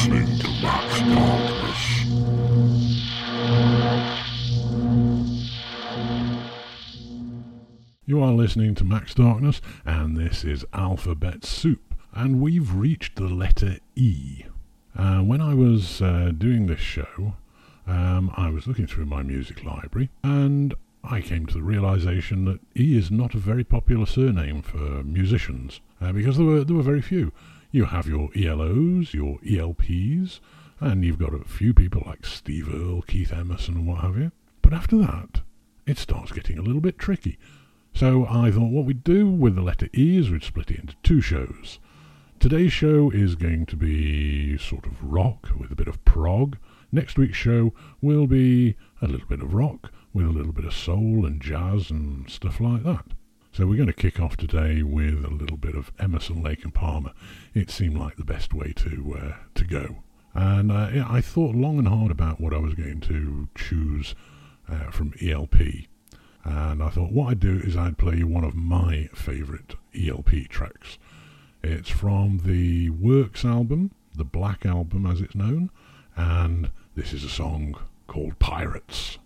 listening to Max Darkness. You are listening to Max Darkness, and this is Alphabet Soup, and we've reached the letter E. Uh, when I was uh, doing this show, um, I was looking through my music library, and I came to the realization that E is not a very popular surname for musicians, uh, because there were there were very few. You have your ELOs, your ELPs, and you've got a few people like Steve Earle, Keith Emerson, and what have you. But after that, it starts getting a little bit tricky. So I thought what we'd do with the letter E is we'd split it into two shows. Today's show is going to be sort of rock with a bit of prog. Next week's show will be a little bit of rock with a little bit of soul and jazz and stuff like that. So we're going to kick off today with a little bit of Emerson, Lake and Palmer. It seemed like the best way to uh, to go, and uh, yeah, I thought long and hard about what I was going to choose uh, from ELP. And I thought what I'd do is I'd play you one of my favourite ELP tracks. It's from the Works album, the Black Album as it's known, and this is a song called Pirates.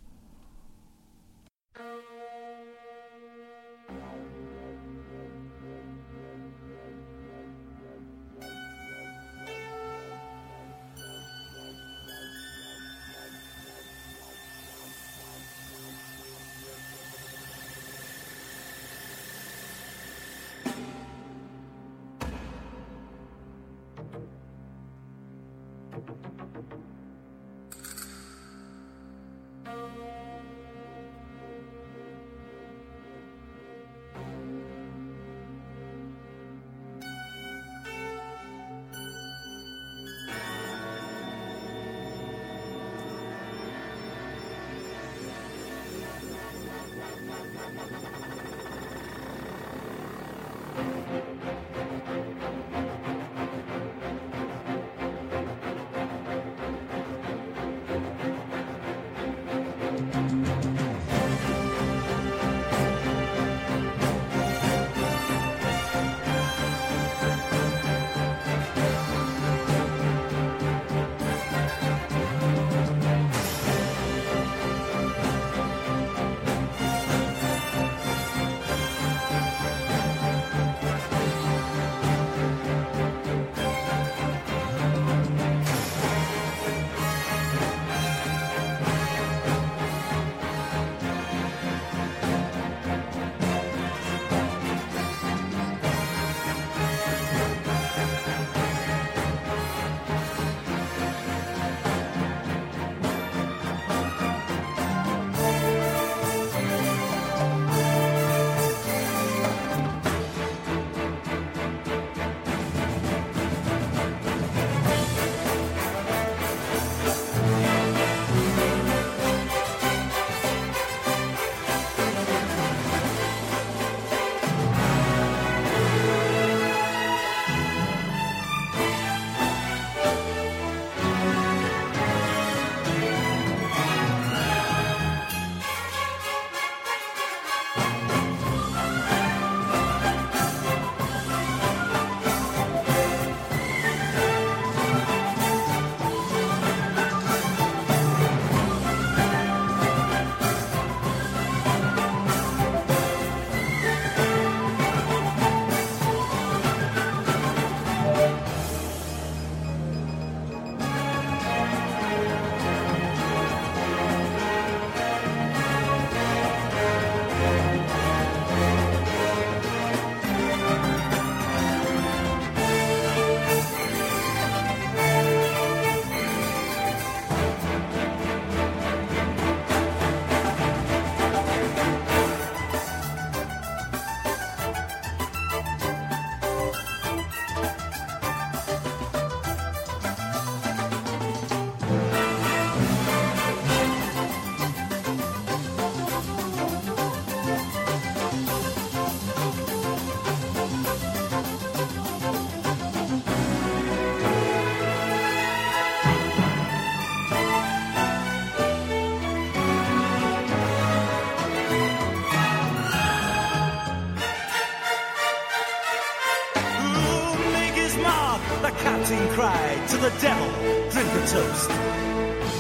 To the devil, drink a toast.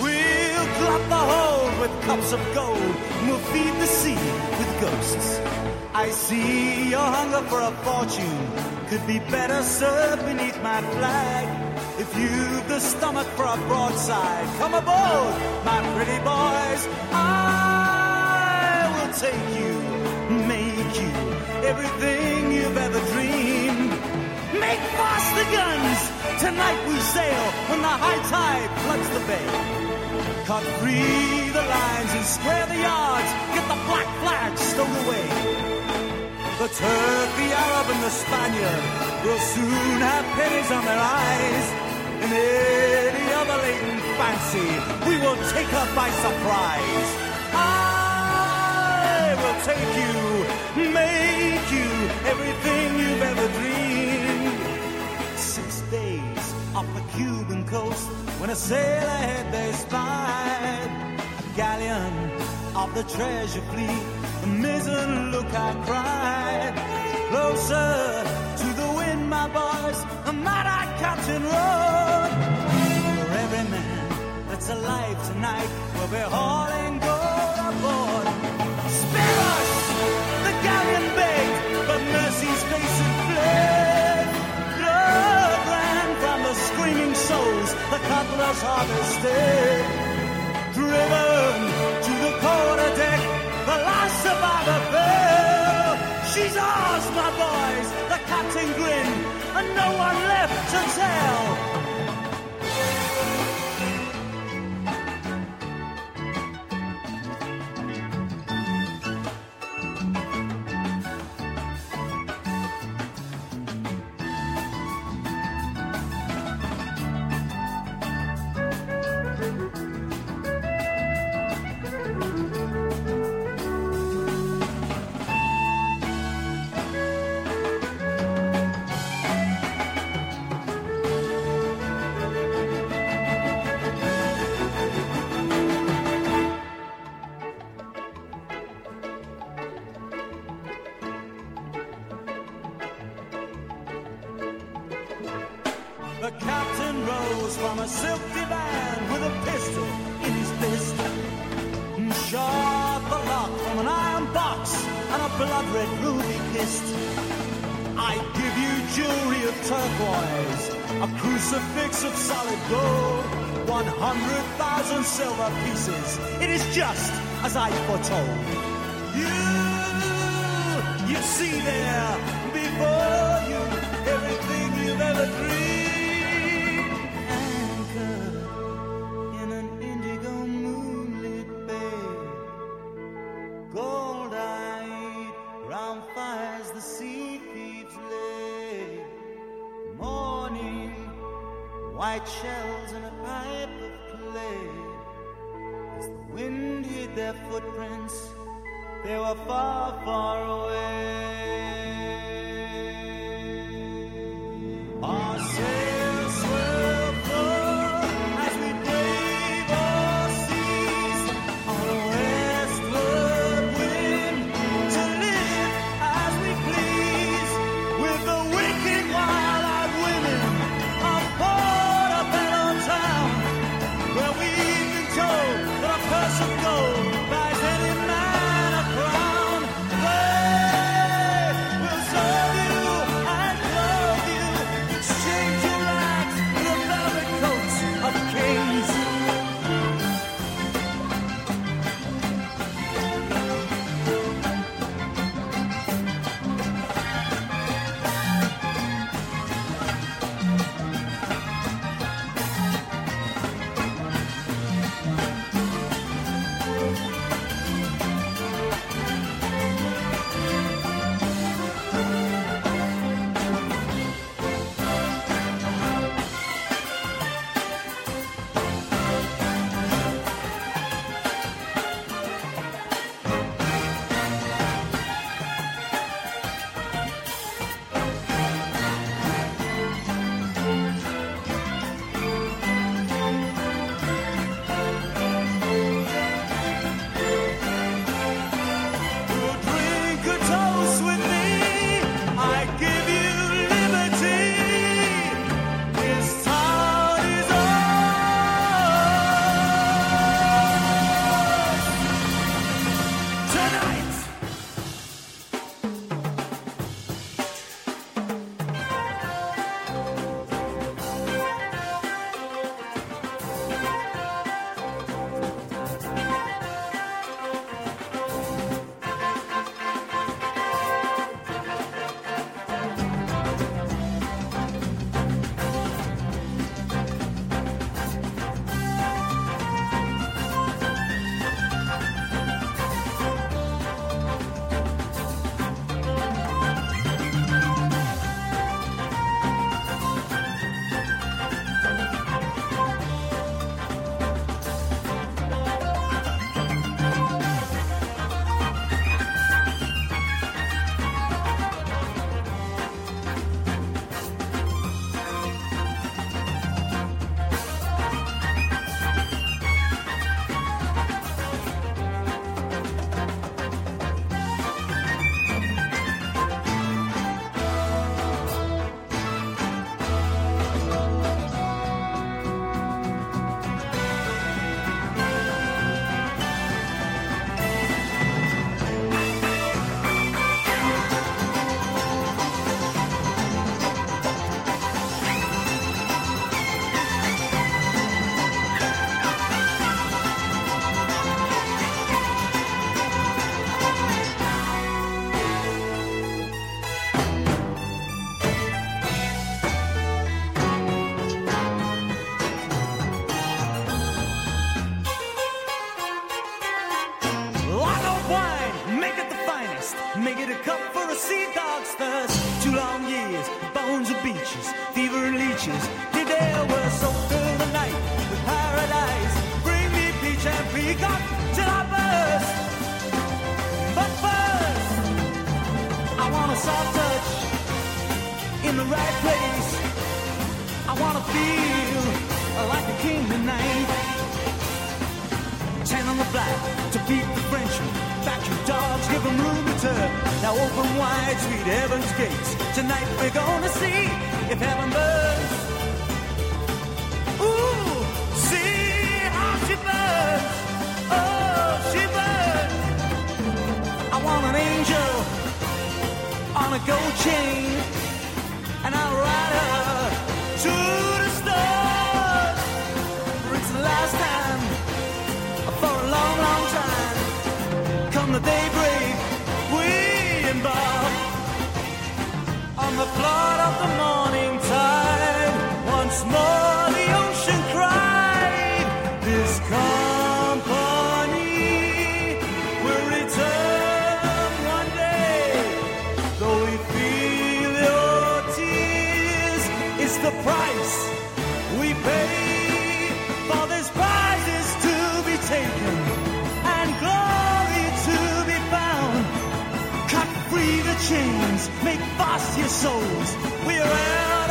We'll glut the hold with cups of gold, and we'll feed the sea with ghosts. I see your hunger for a fortune could be better served beneath my flag. If you've the stomach for a broadside, come aboard, my pretty boys. I will take you, make you everything you've ever dreamed. Make fast the guns! Tonight we sail when the high tide floods the bay. Cut free the lines and square the yards. Get the black flag stowed away. The Turk, the Arab, and the Spaniard will soon have pennies on their eyes. And any other latent fancy, we will take her by surprise. I will take you, make you everything you've ever dreamed. Cuban coast, when a sail ahead they spied a galleon of the treasure fleet. The mizzen lookout cried, closer to the wind, my boys, and that our captain rode. For every man that's alive tonight will be hauling gold aboard. Souls the cutlass harvested. Driven to the quarter deck, the last survivor fell. She's ours, my boys, the captain grinned, and no one left to tell. White to beat the Frenchman. Vacuum dogs give them room to turn. Now open wide, sweet heaven's gates. Tonight we're gonna see if heaven burns. Ooh, see how she burns. Oh, she burns. I want an angel on a gold chain, and I'll ride her to the stars. For it's the last time for a long, long time. The daybreak, we embark on the flood of the morning tide. Once more, the ocean cried, This company will return one day. Though we feel your tears, it's the price chains, make fast your souls. We are out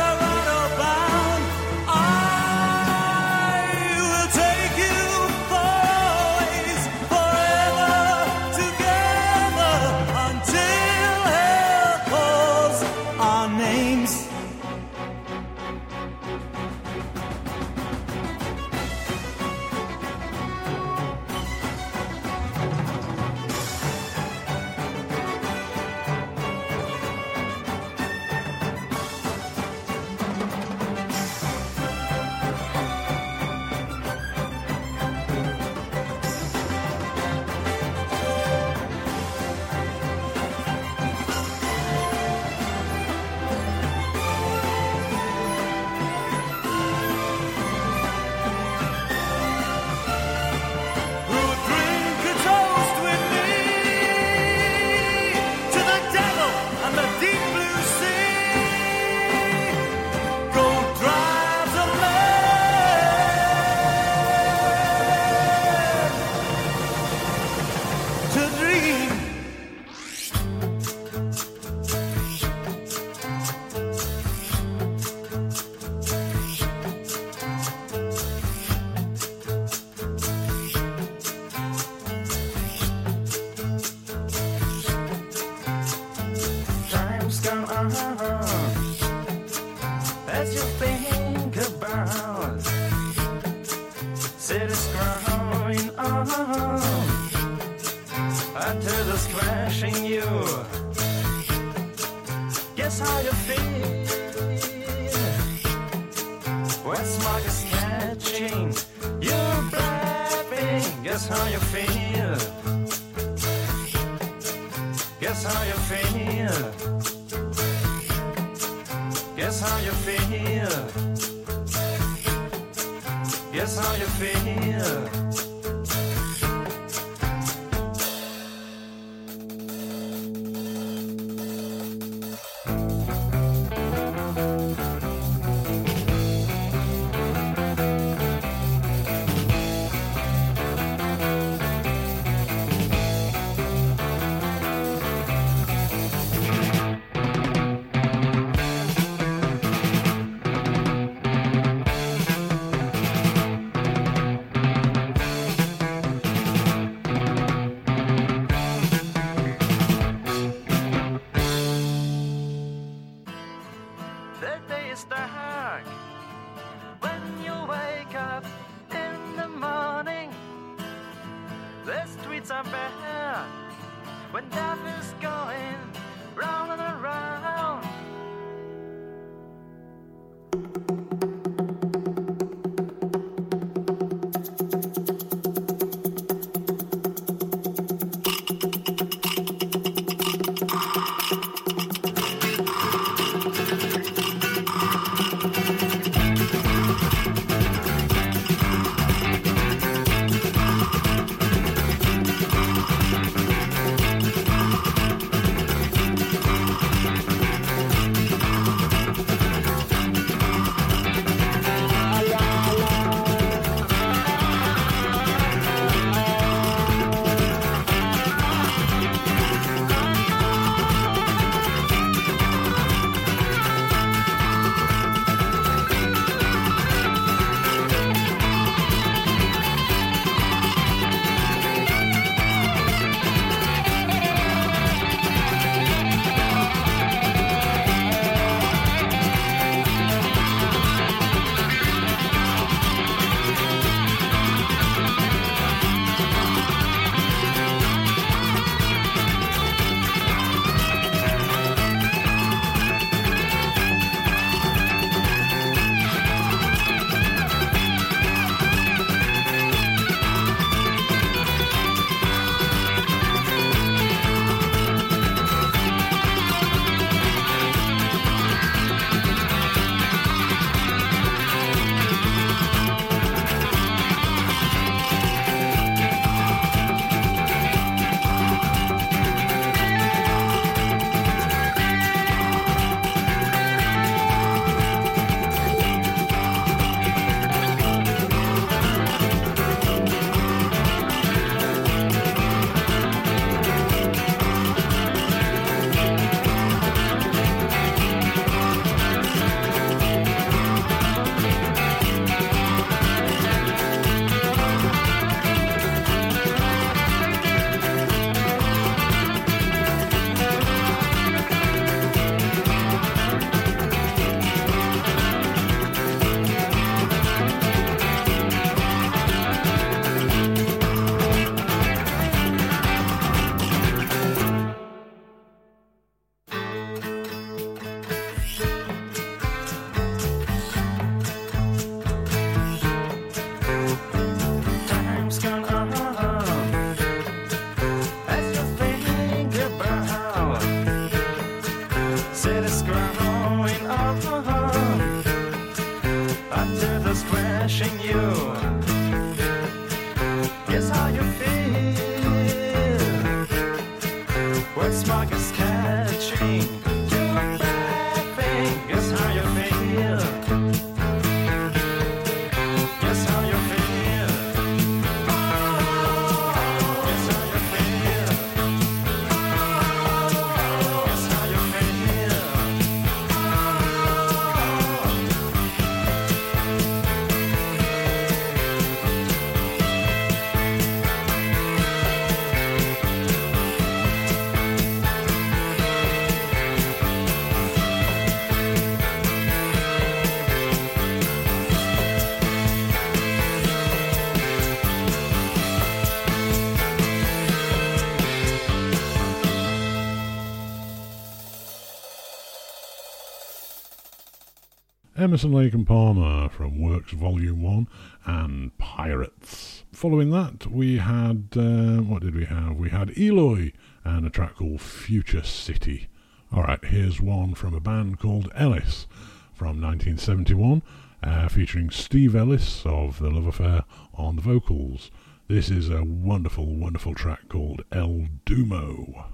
Emerson Lake and Palmer from Works Volume 1 and Pirates. Following that, we had, uh, what did we have? We had Eloy and a track called Future City. Alright, here's one from a band called Ellis from 1971, uh, featuring Steve Ellis of The Love Affair on the vocals. This is a wonderful, wonderful track called El Dumo.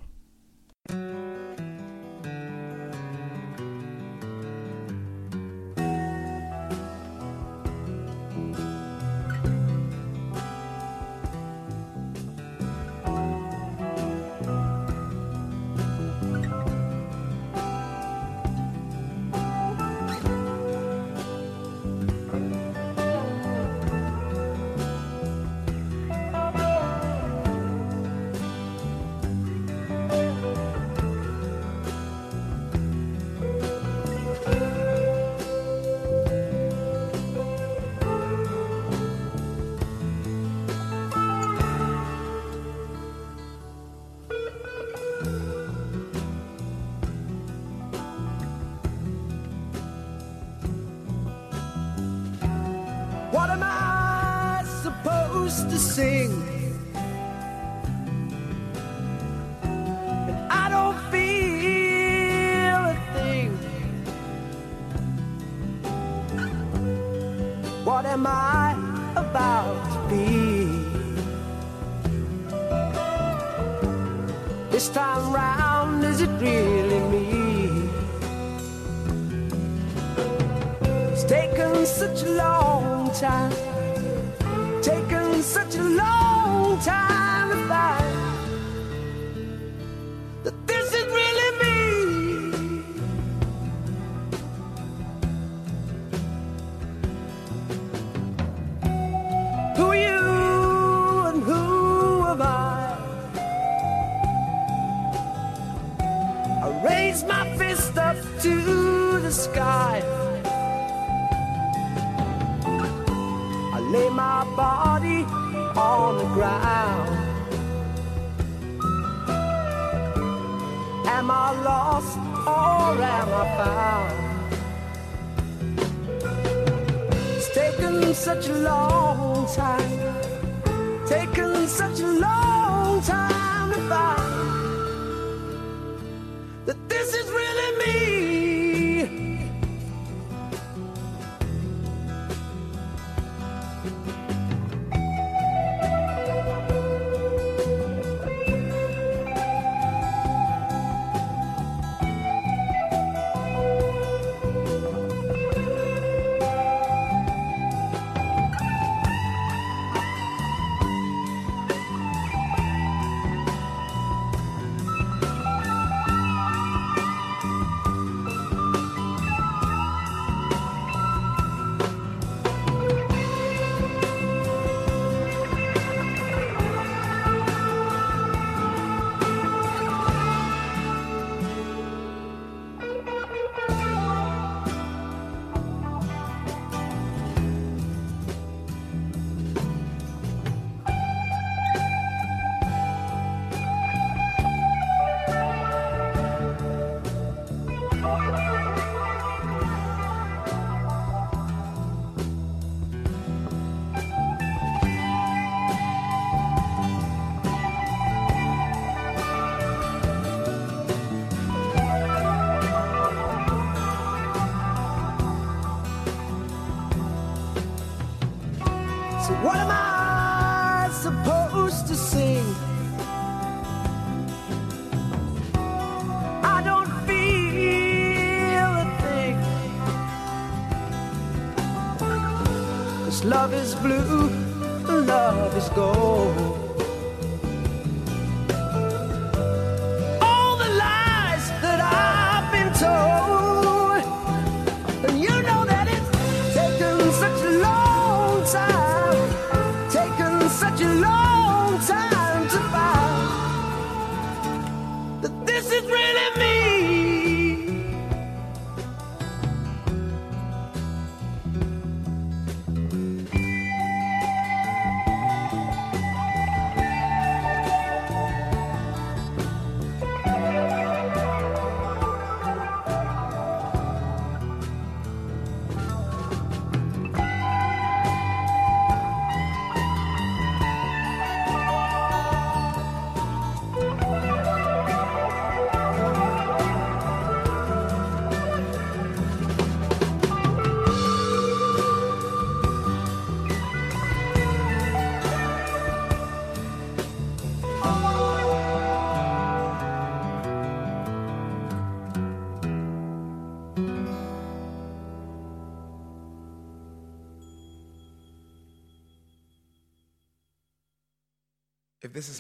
blue.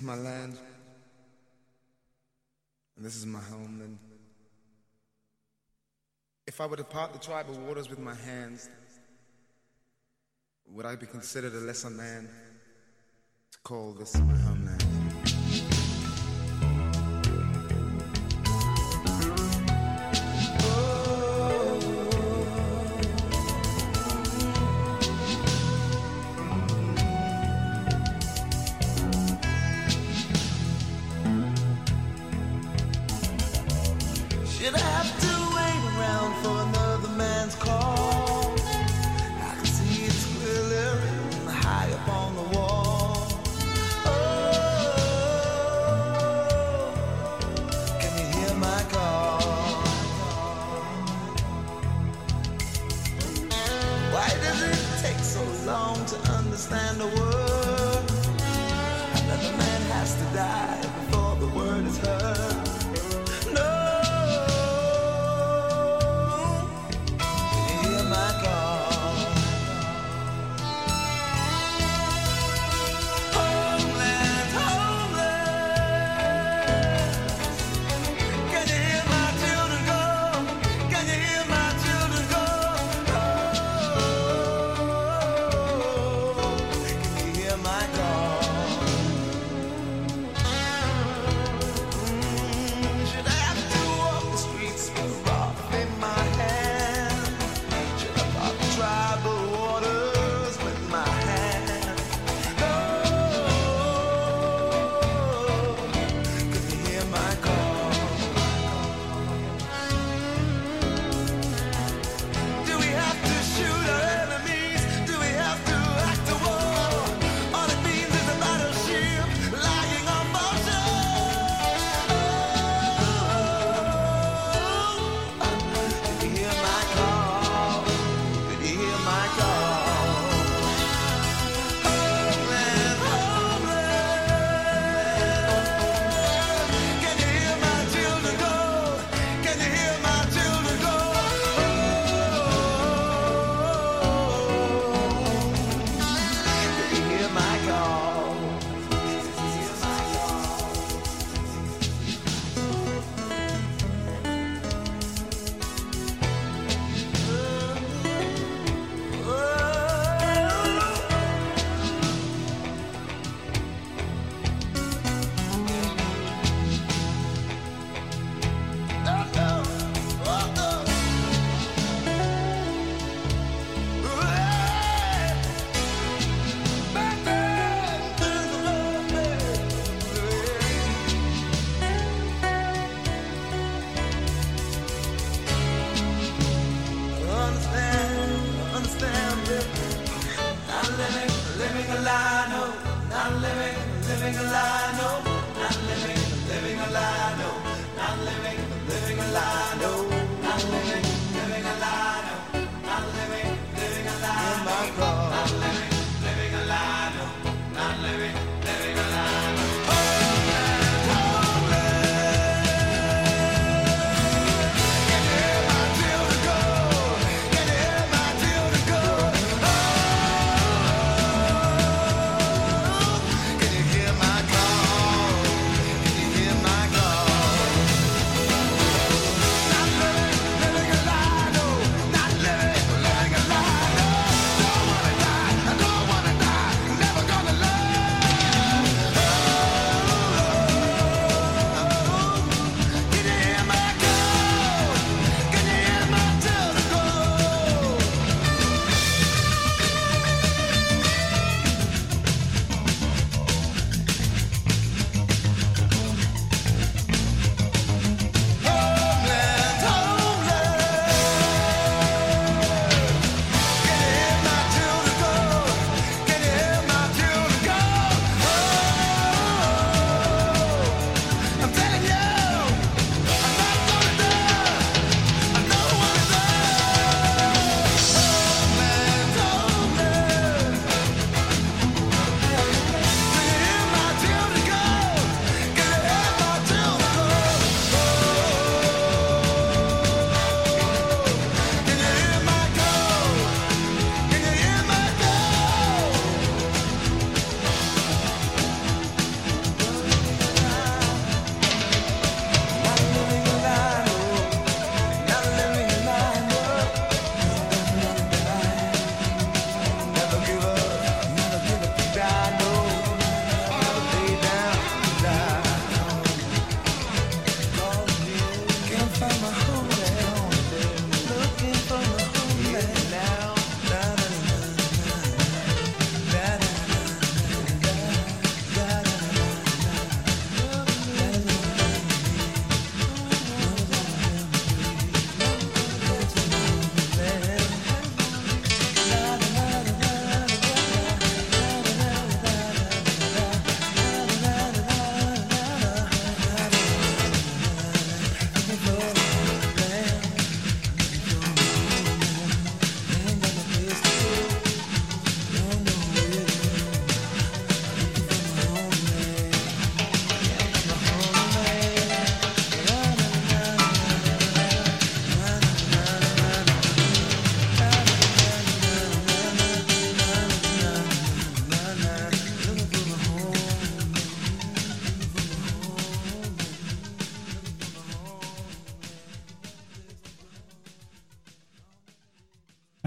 is my land, and this is my homeland. If I were to part the tribal waters with my hands, would I be considered a lesser man to call this my homeland? long to understand the world. Another man has to die.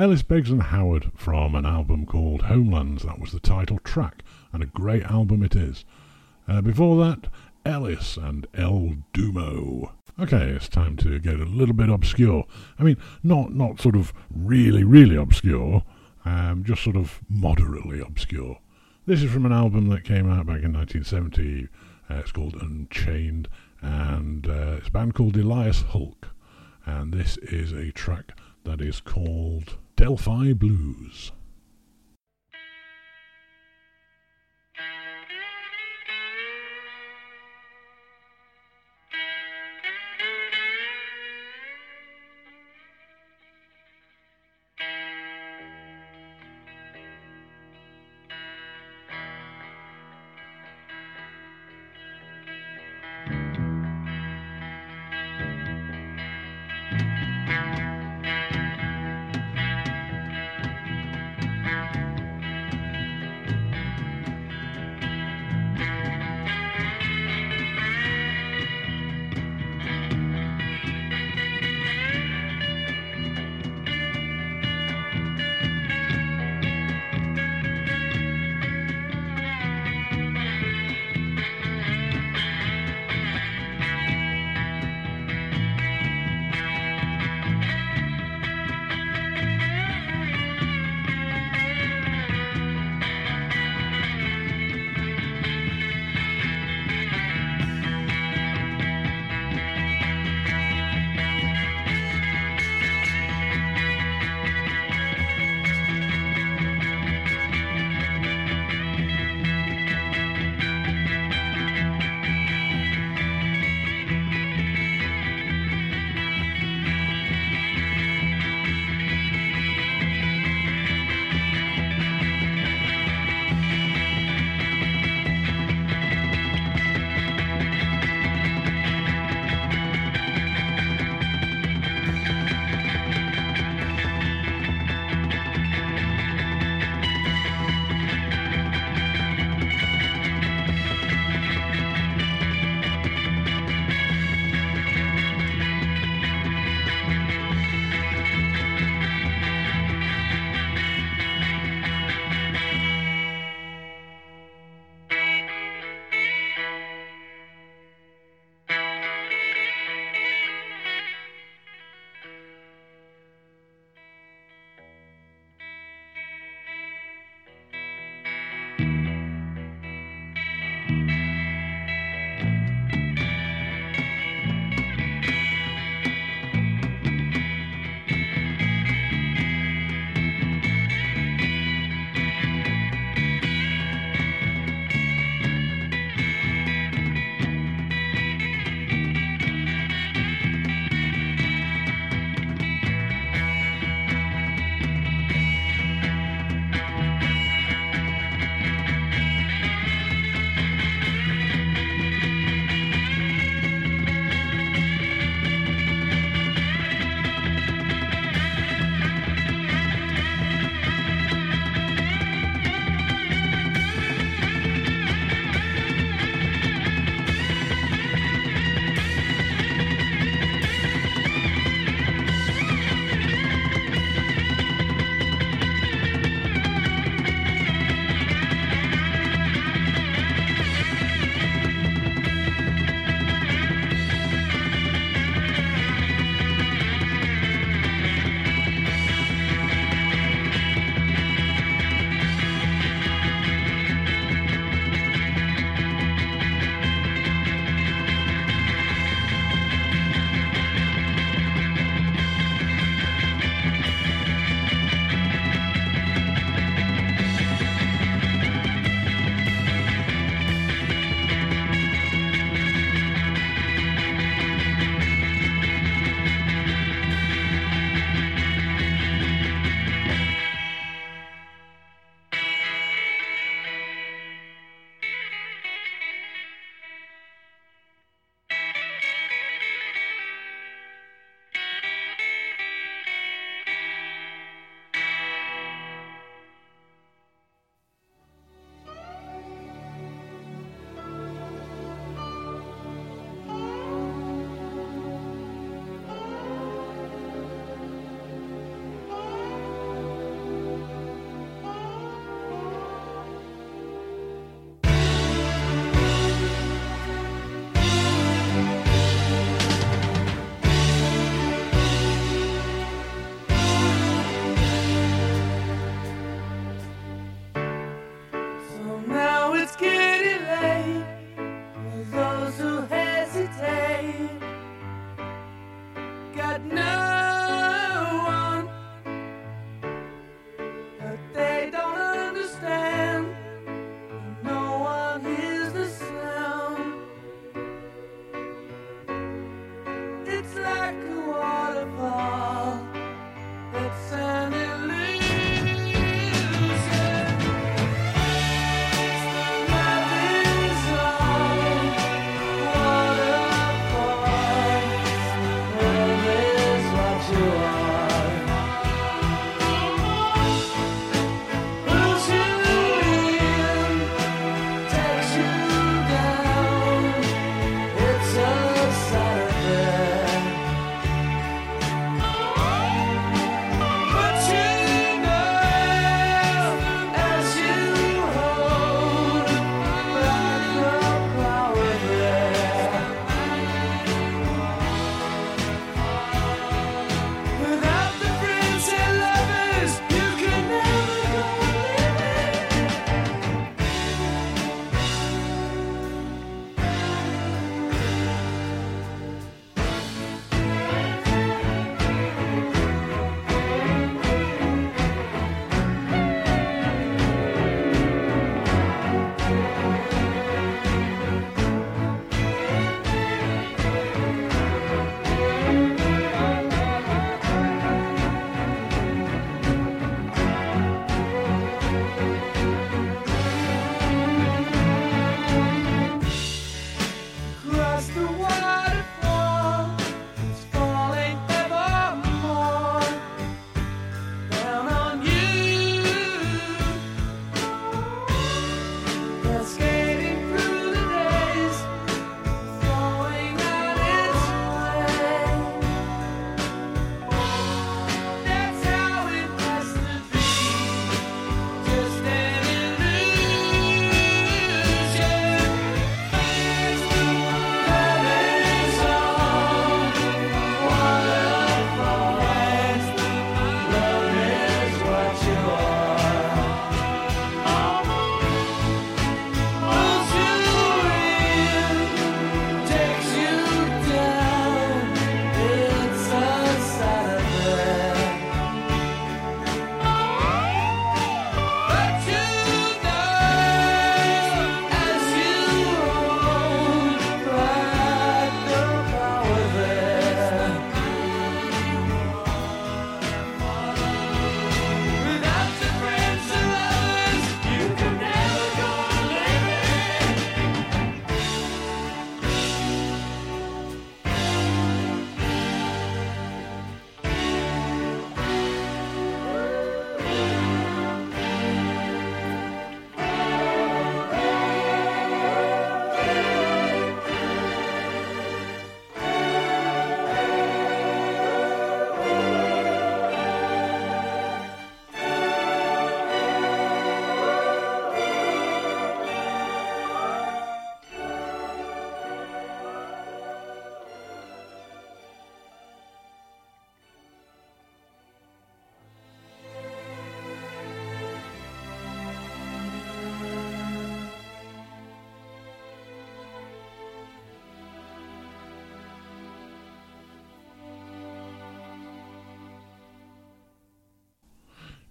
Ellis Beggs and Howard from an album called Homelands. That was the title track, and a great album it is. Uh, before that, Ellis and El Dumo. Okay, it's time to get a little bit obscure. I mean, not not sort of really, really obscure, um, just sort of moderately obscure. This is from an album that came out back in 1970. Uh, it's called Unchained, and uh, it's a band called Elias Hulk. And this is a track that is called Delhi Blues.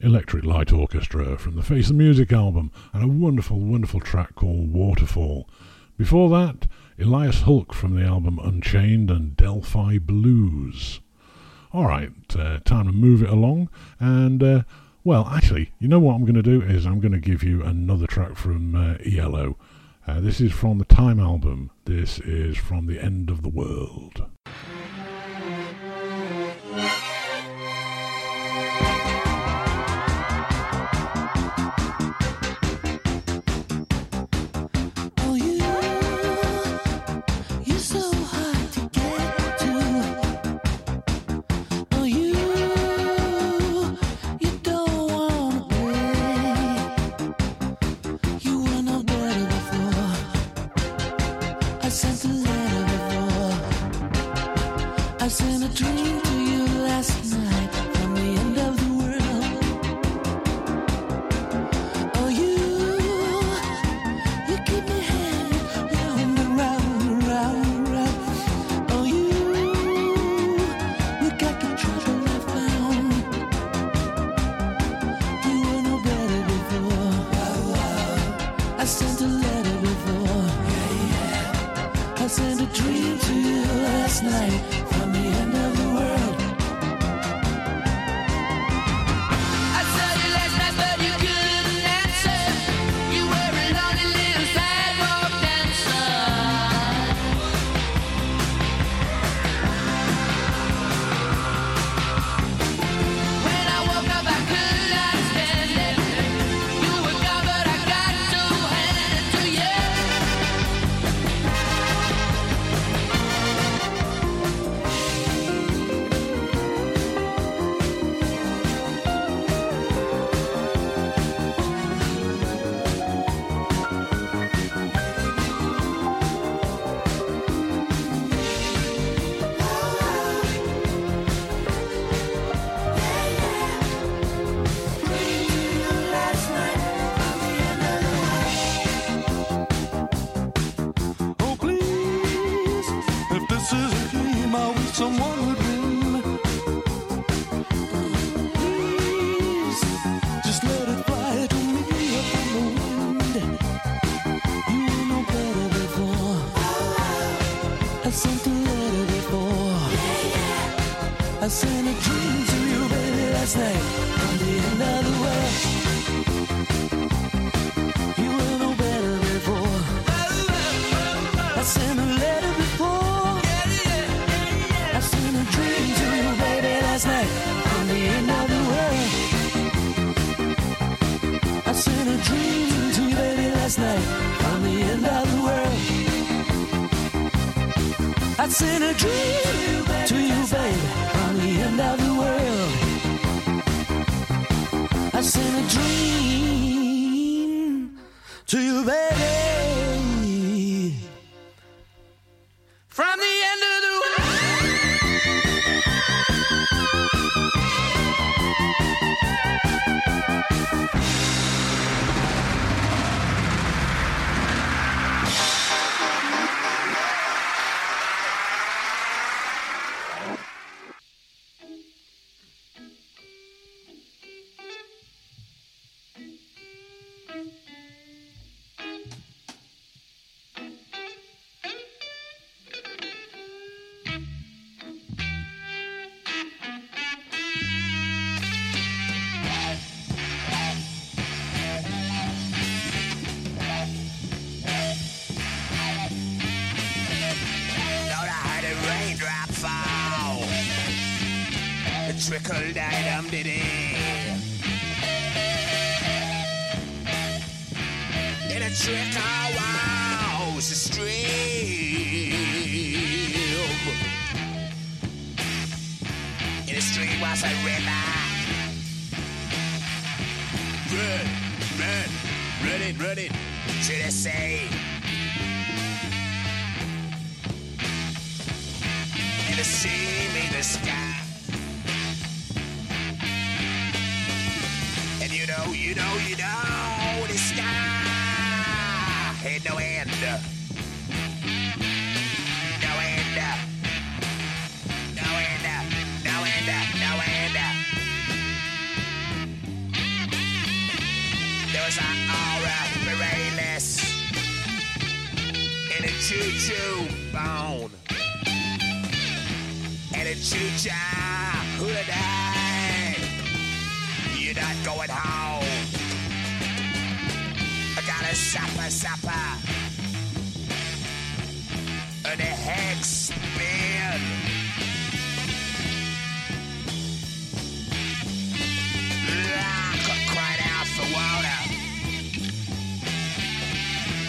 Electric Light Orchestra from the Face the Music album, and a wonderful, wonderful track called Waterfall. Before that, Elias Hulk from the album Unchained and Delhi Blues. Alright, uh, time to move it along, and uh, well, actually, you know what I'm going to do is I'm going to give you another track from uh, ELO. Uh, this is from the Time album. This is from the End of the World. Supper supper. And a hex spin. Like a crying out for water.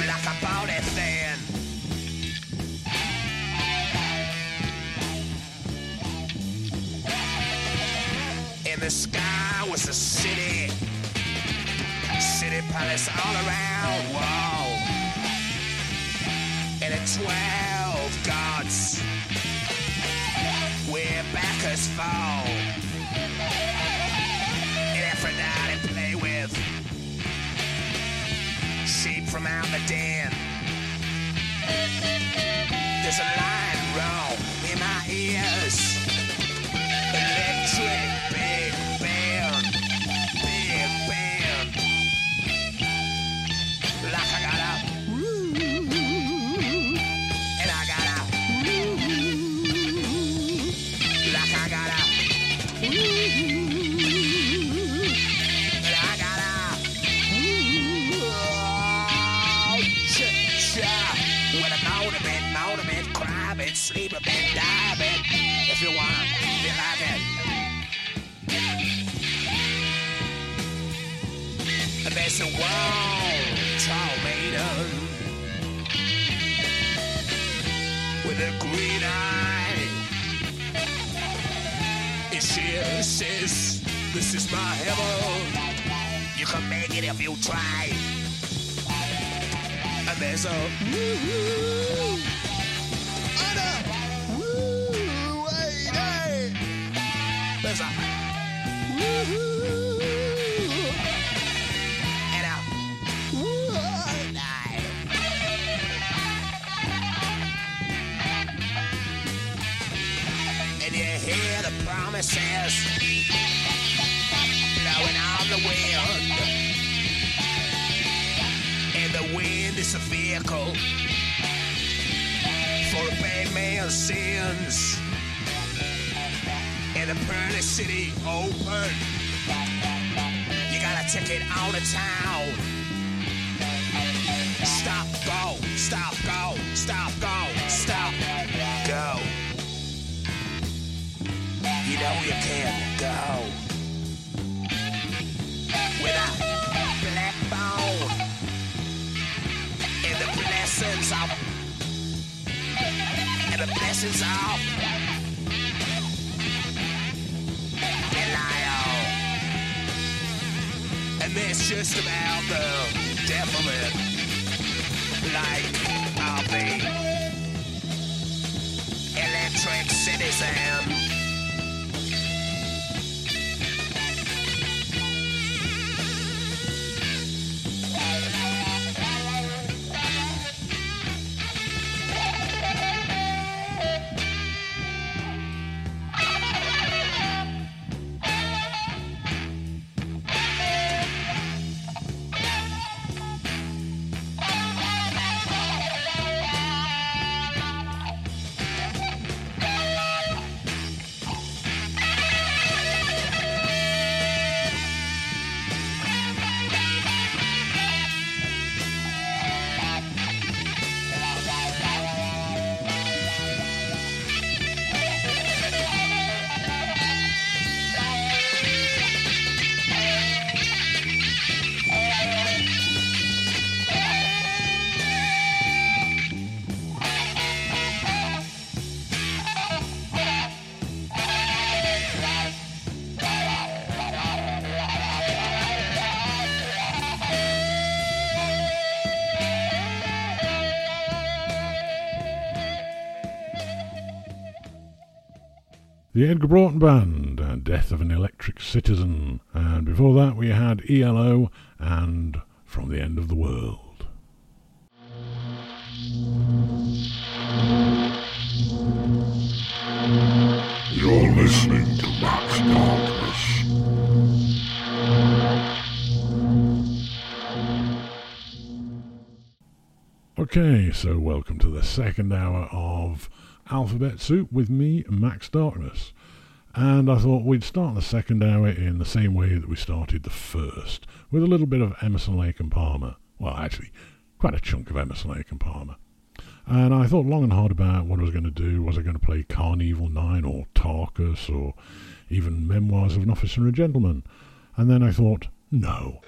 Like a bony thin. In the sky palace all around. Whoa. And a twelve gods. Where backers fall. And Aphrodite play with. Sheep from out the den. There's a line There's a tall maiden with a green eye. And she says, This is my heaven. You can make it if you try. And there's a promises blowing on the wind. And the wind is a vehicle for a bad man's sins. And the pearly city open. You got a ticket on the town. Stop, go, stop, go, stop, go, and the blessings of Belial. And that's just about the it. Like of the electric citizen. The Edgar Broughton Band, uh, Death of an Electric Citizen. And before that, we had ELO and From the End of the World. You're listening to Max Darkness. Okay, so welcome to the second hour of Alphabet Soup with me, Max Darkness. And I thought we'd start the second hour in the same way that we started the first, with a little bit of Emerson, Lake and Palmer. Well, actually, quite a chunk of Emerson, Lake and Palmer. And I thought long and hard about what I was going to do. Was I going to play Karn Evil 9 or Tarkus or even Memoirs of an Officer and a Gentleman? And then I thought, no.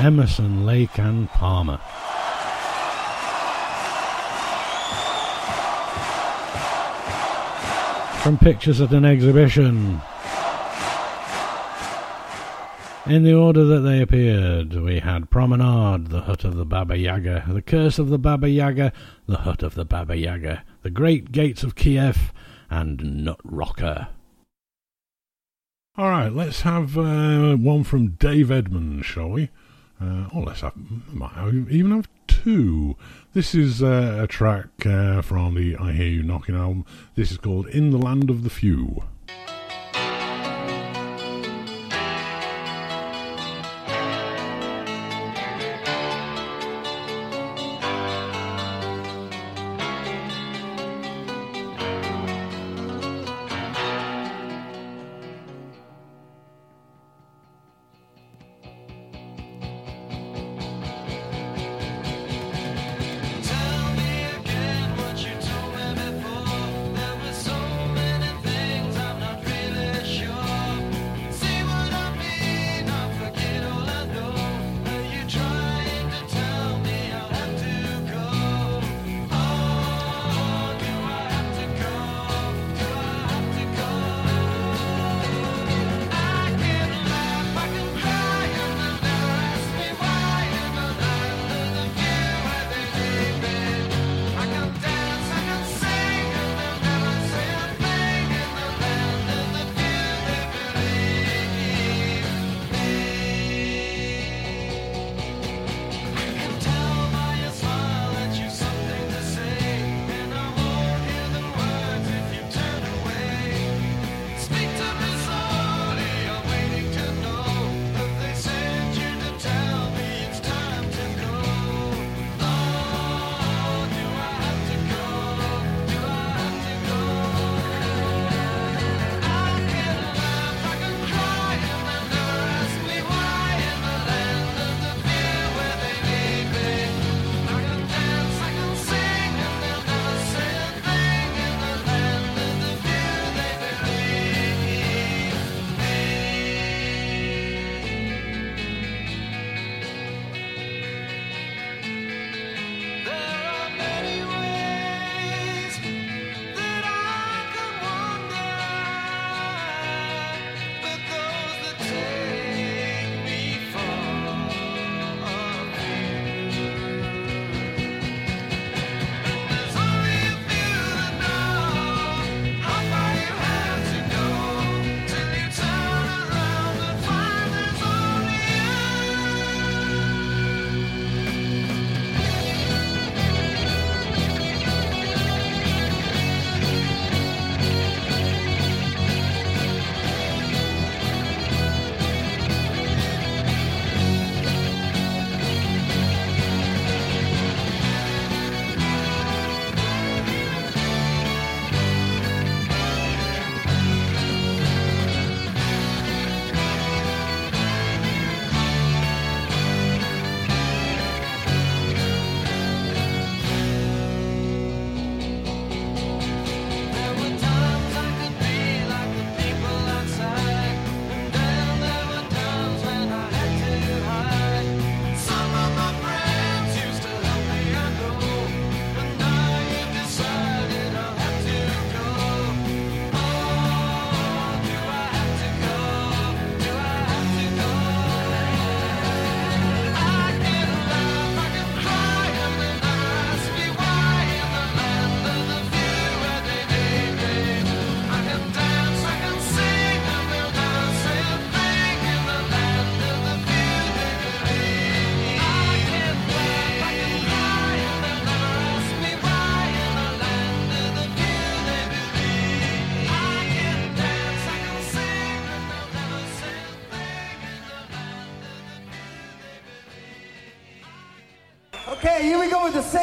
Emerson, Lake, and Palmer. From pictures at an exhibition. In the order that they appeared, we had Promenade, the Hut of the Baba Yaga, the Curse of the Baba Yaga, the Hut of the Baba Yaga, the Great Gates of Kiev, and Nut Rocker. All right, let's have uh, one from Dave Edmunds, shall we? Uh, oh, or less, I might even have two. This is uh, a track uh, from the I Hear You Knocking album. This is called In the Land of the Few.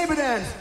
Sabadans.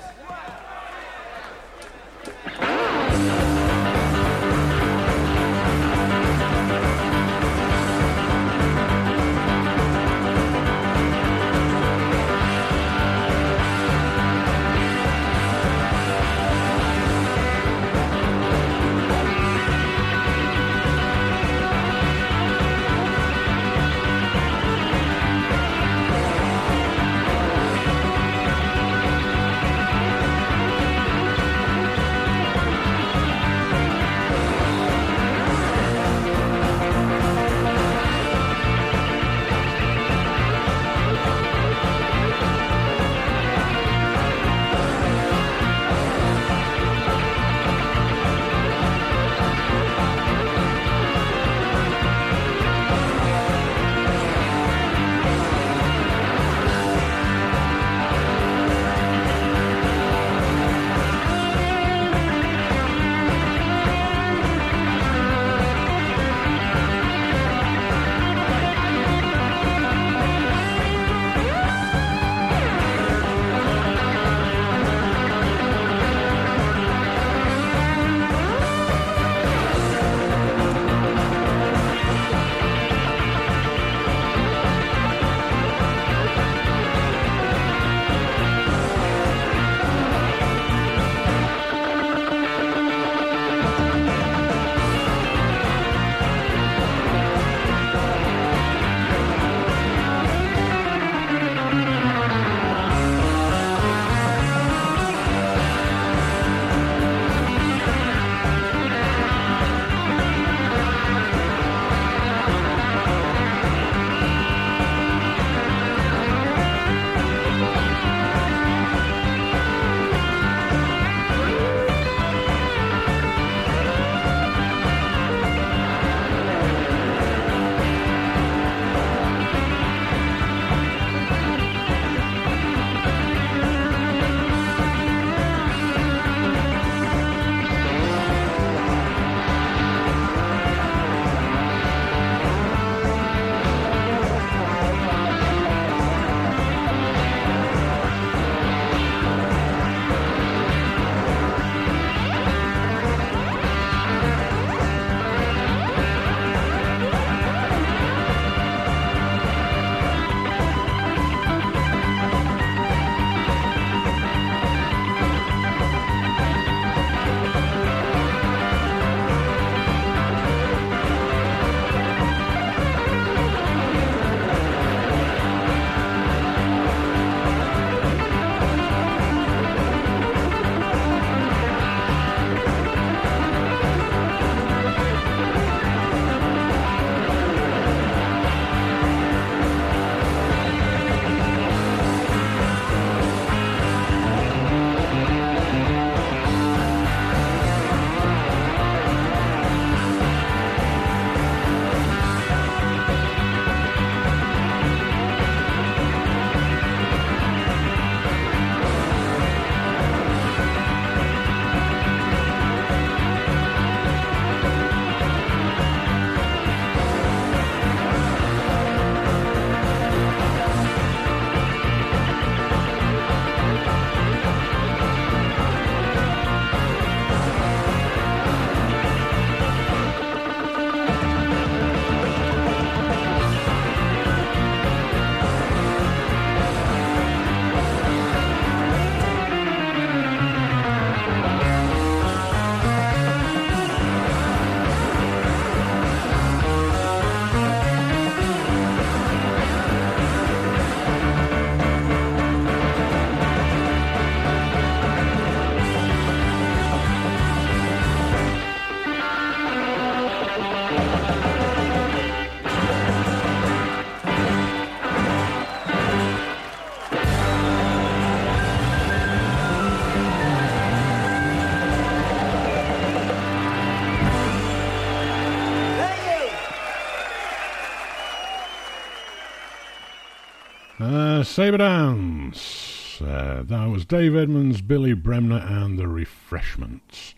Sabre Dance. Uh, that was Dave Edmunds, Billy Bremner, and the Refreshments.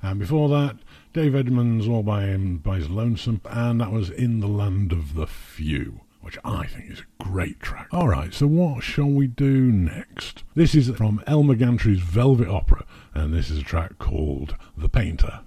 And before that, Dave Edmunds all by him by his lonesome, and that was In the Land of the Few, which I think is a great track. All right, so what shall we do next? This is from Elmer Gantry's Velvet Opera, and this is a track called The Painter.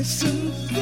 Listen.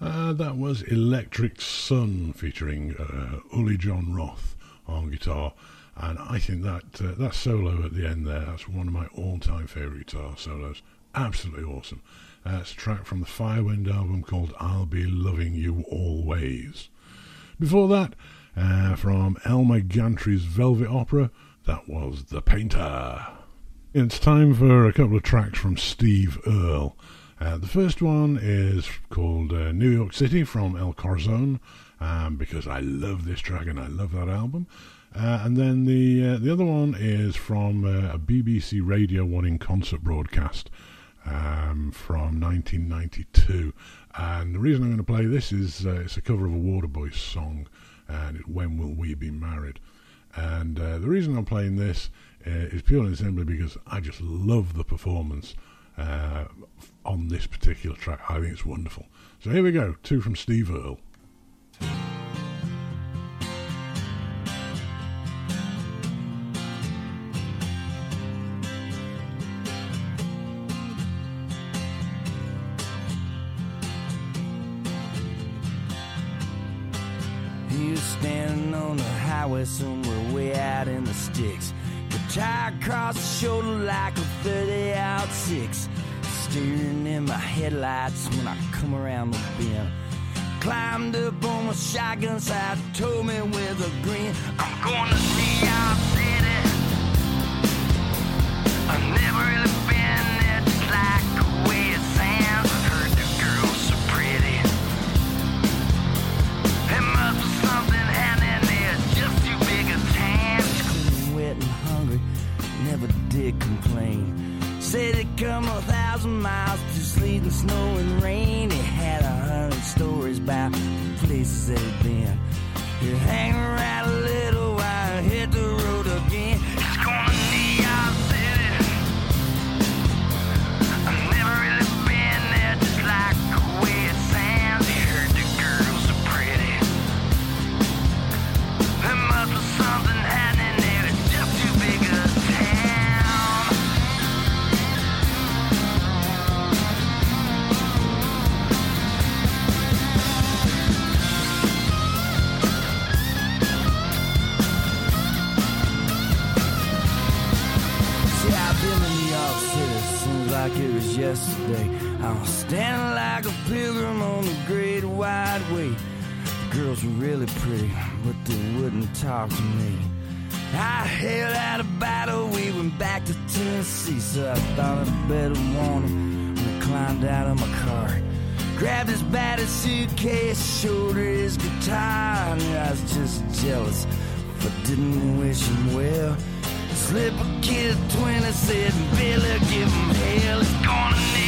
Uh, that was Electric Sun featuring uh, Uli Jon Roth on guitar. And I think that uh, that solo at the end there, that's one of my all-time favourite guitar solos. Absolutely awesome. Uh, it's a track from the Firewind album called I'll Be Loving You Always. Before that, uh, from Elmer Gantry's Velvet Opera, that was The Painter. It's time for a couple of tracks from Steve Earle. Uh, the first one is called uh, New York City from El Corazon, um, because I love this track and I love that album. Uh, and then the uh, the other one is from uh, a BBC Radio 1 in concert broadcast um, from 1992. And the reason I'm going to play this is uh, it's a cover of a Waterboys song, and it's When Will We Be Married? And the reason I'm playing this is purely and simply because I just love the performance uh, on this particular track. I think it's wonderful. So here we go, two from Steve Earle. Was standing on the highway somewhere way out in the sticks. Guitar across the shoulder like a 30 out six. Steering in my headlights when I come around the bend. Climbed up on my shotgun side, told me with a grin, I'm going to see your city. I've never really they complain. Said it come a thousand miles to sleet and snow and rain. It had a hundred stories about the places it had been. You hang around a little like it was yesterday. I was standing like a pilgrim on the great wide way. The girls were really pretty, but they wouldn't talk to me. I held out a bottle, we went back to Tennessee, so I thought I'd better warn him when I climbed out of my car. Grabbed his battered suitcase, showed her his guitar, and I was just jealous if I didn't wish him well. Slip a kid 20, said, Billy, give him hell. It's gonna New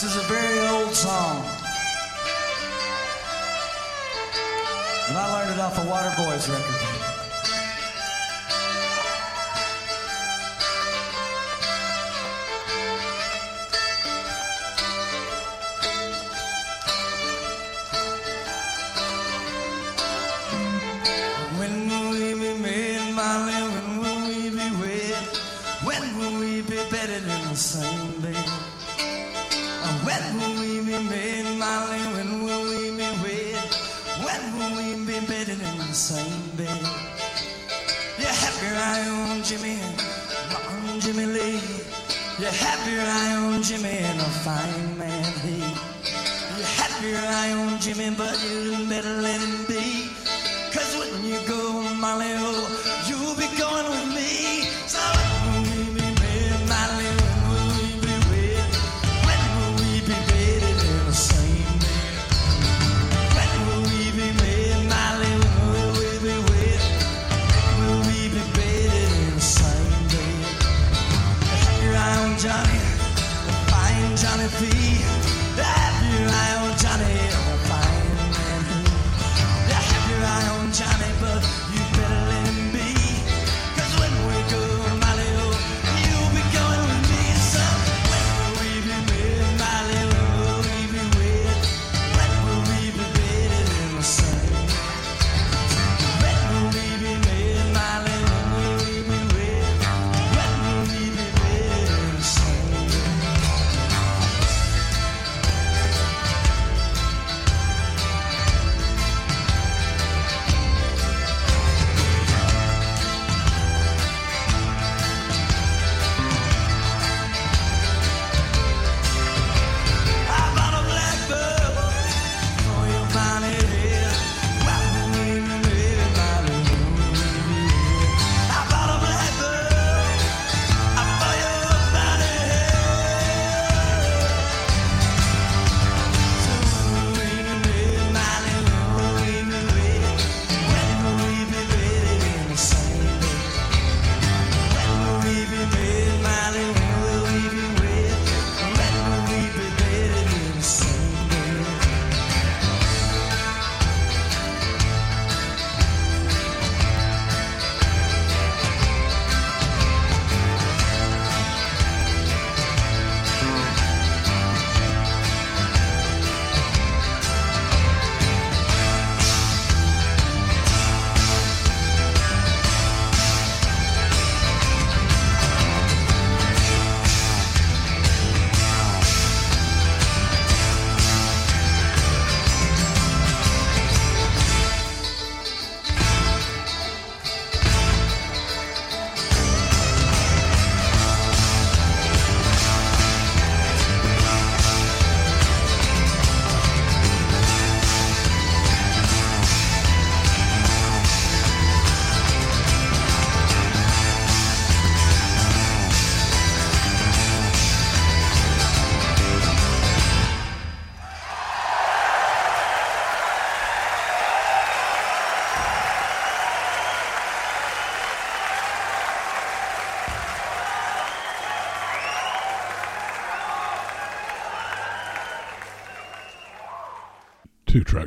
This is a very old song. And I learned it off a Waterboys record. Fine man he. You have your eye on Jimmy, but you better let him be. Cause when you go, Molly, oh,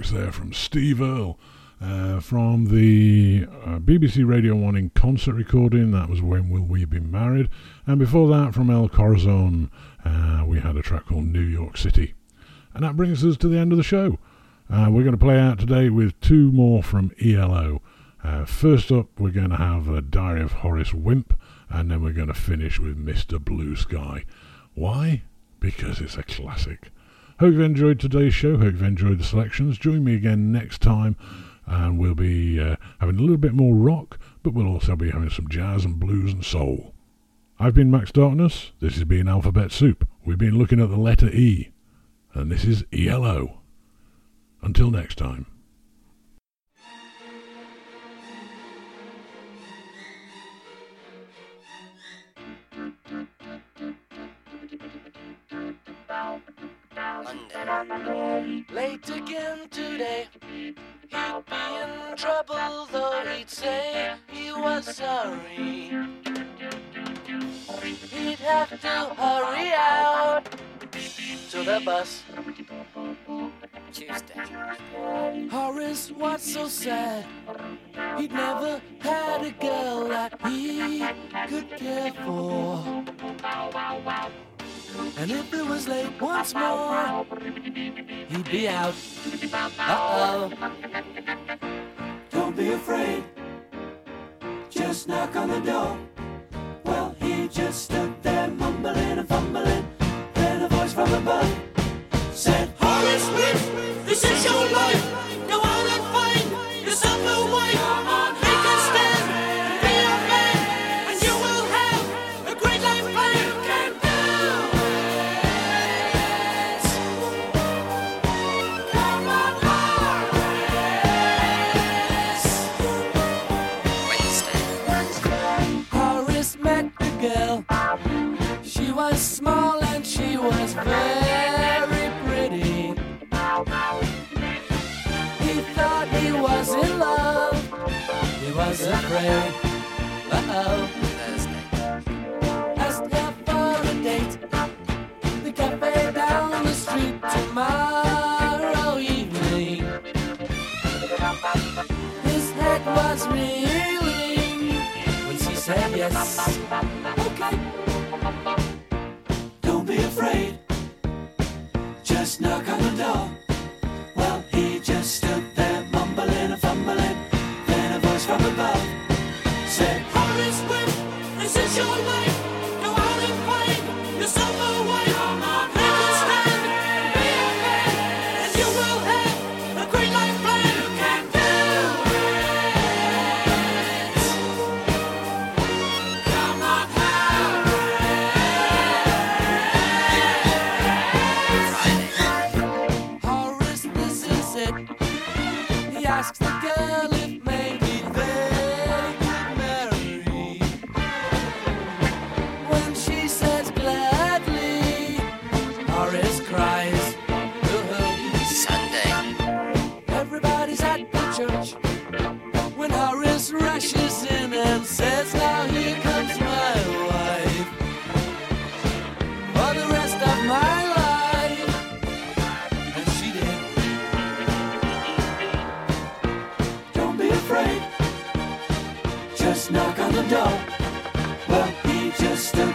tracks there from Steve Earle. Uh, from the uh, BBC Radio 1 in concert recording, that was When Will We Be Married. And before that, from El Corazon, uh, we had a track called New York City. And that brings us to the end of the show. Uh, we're going to play out today with two more from ELO. Uh, first up, we're going to have a Diary of Horace Wimp, and then we're going to finish with Mr. Blue Sky. Why? Because it's a classic. Hope you've enjoyed today's show. Hope you've enjoyed the selections. Join me again next time, and we'll be uh, having a little bit more rock, but we'll also be having some jazz and blues and soul. I've been Max Darkness. This has been Alphabet Soup. We've been looking at the letter E, and this is ELO. Until next time. Late again today. He'd be in trouble, though he'd say he was sorry. He'd have to hurry out to the bus. Tuesday. Horace was so sad. He'd never had a girl that he could care for. And if it was late once more, he'd be out. Uh oh. Don't be afraid. Just knock on the door. Well, he just stood there mumbling and fumbling. Then a voice from above said, Horace this is your life. Very pretty. He thought he was in love. He was afraid. Uh oh. Asked her for a date. The cafe down the street tomorrow evening. His head was reeling when she said yes. Knock on the door. Rushes in and says, Now here comes my wife. For the rest of my life. And she did. Don't be afraid. Just knock on the door. Well, he just stood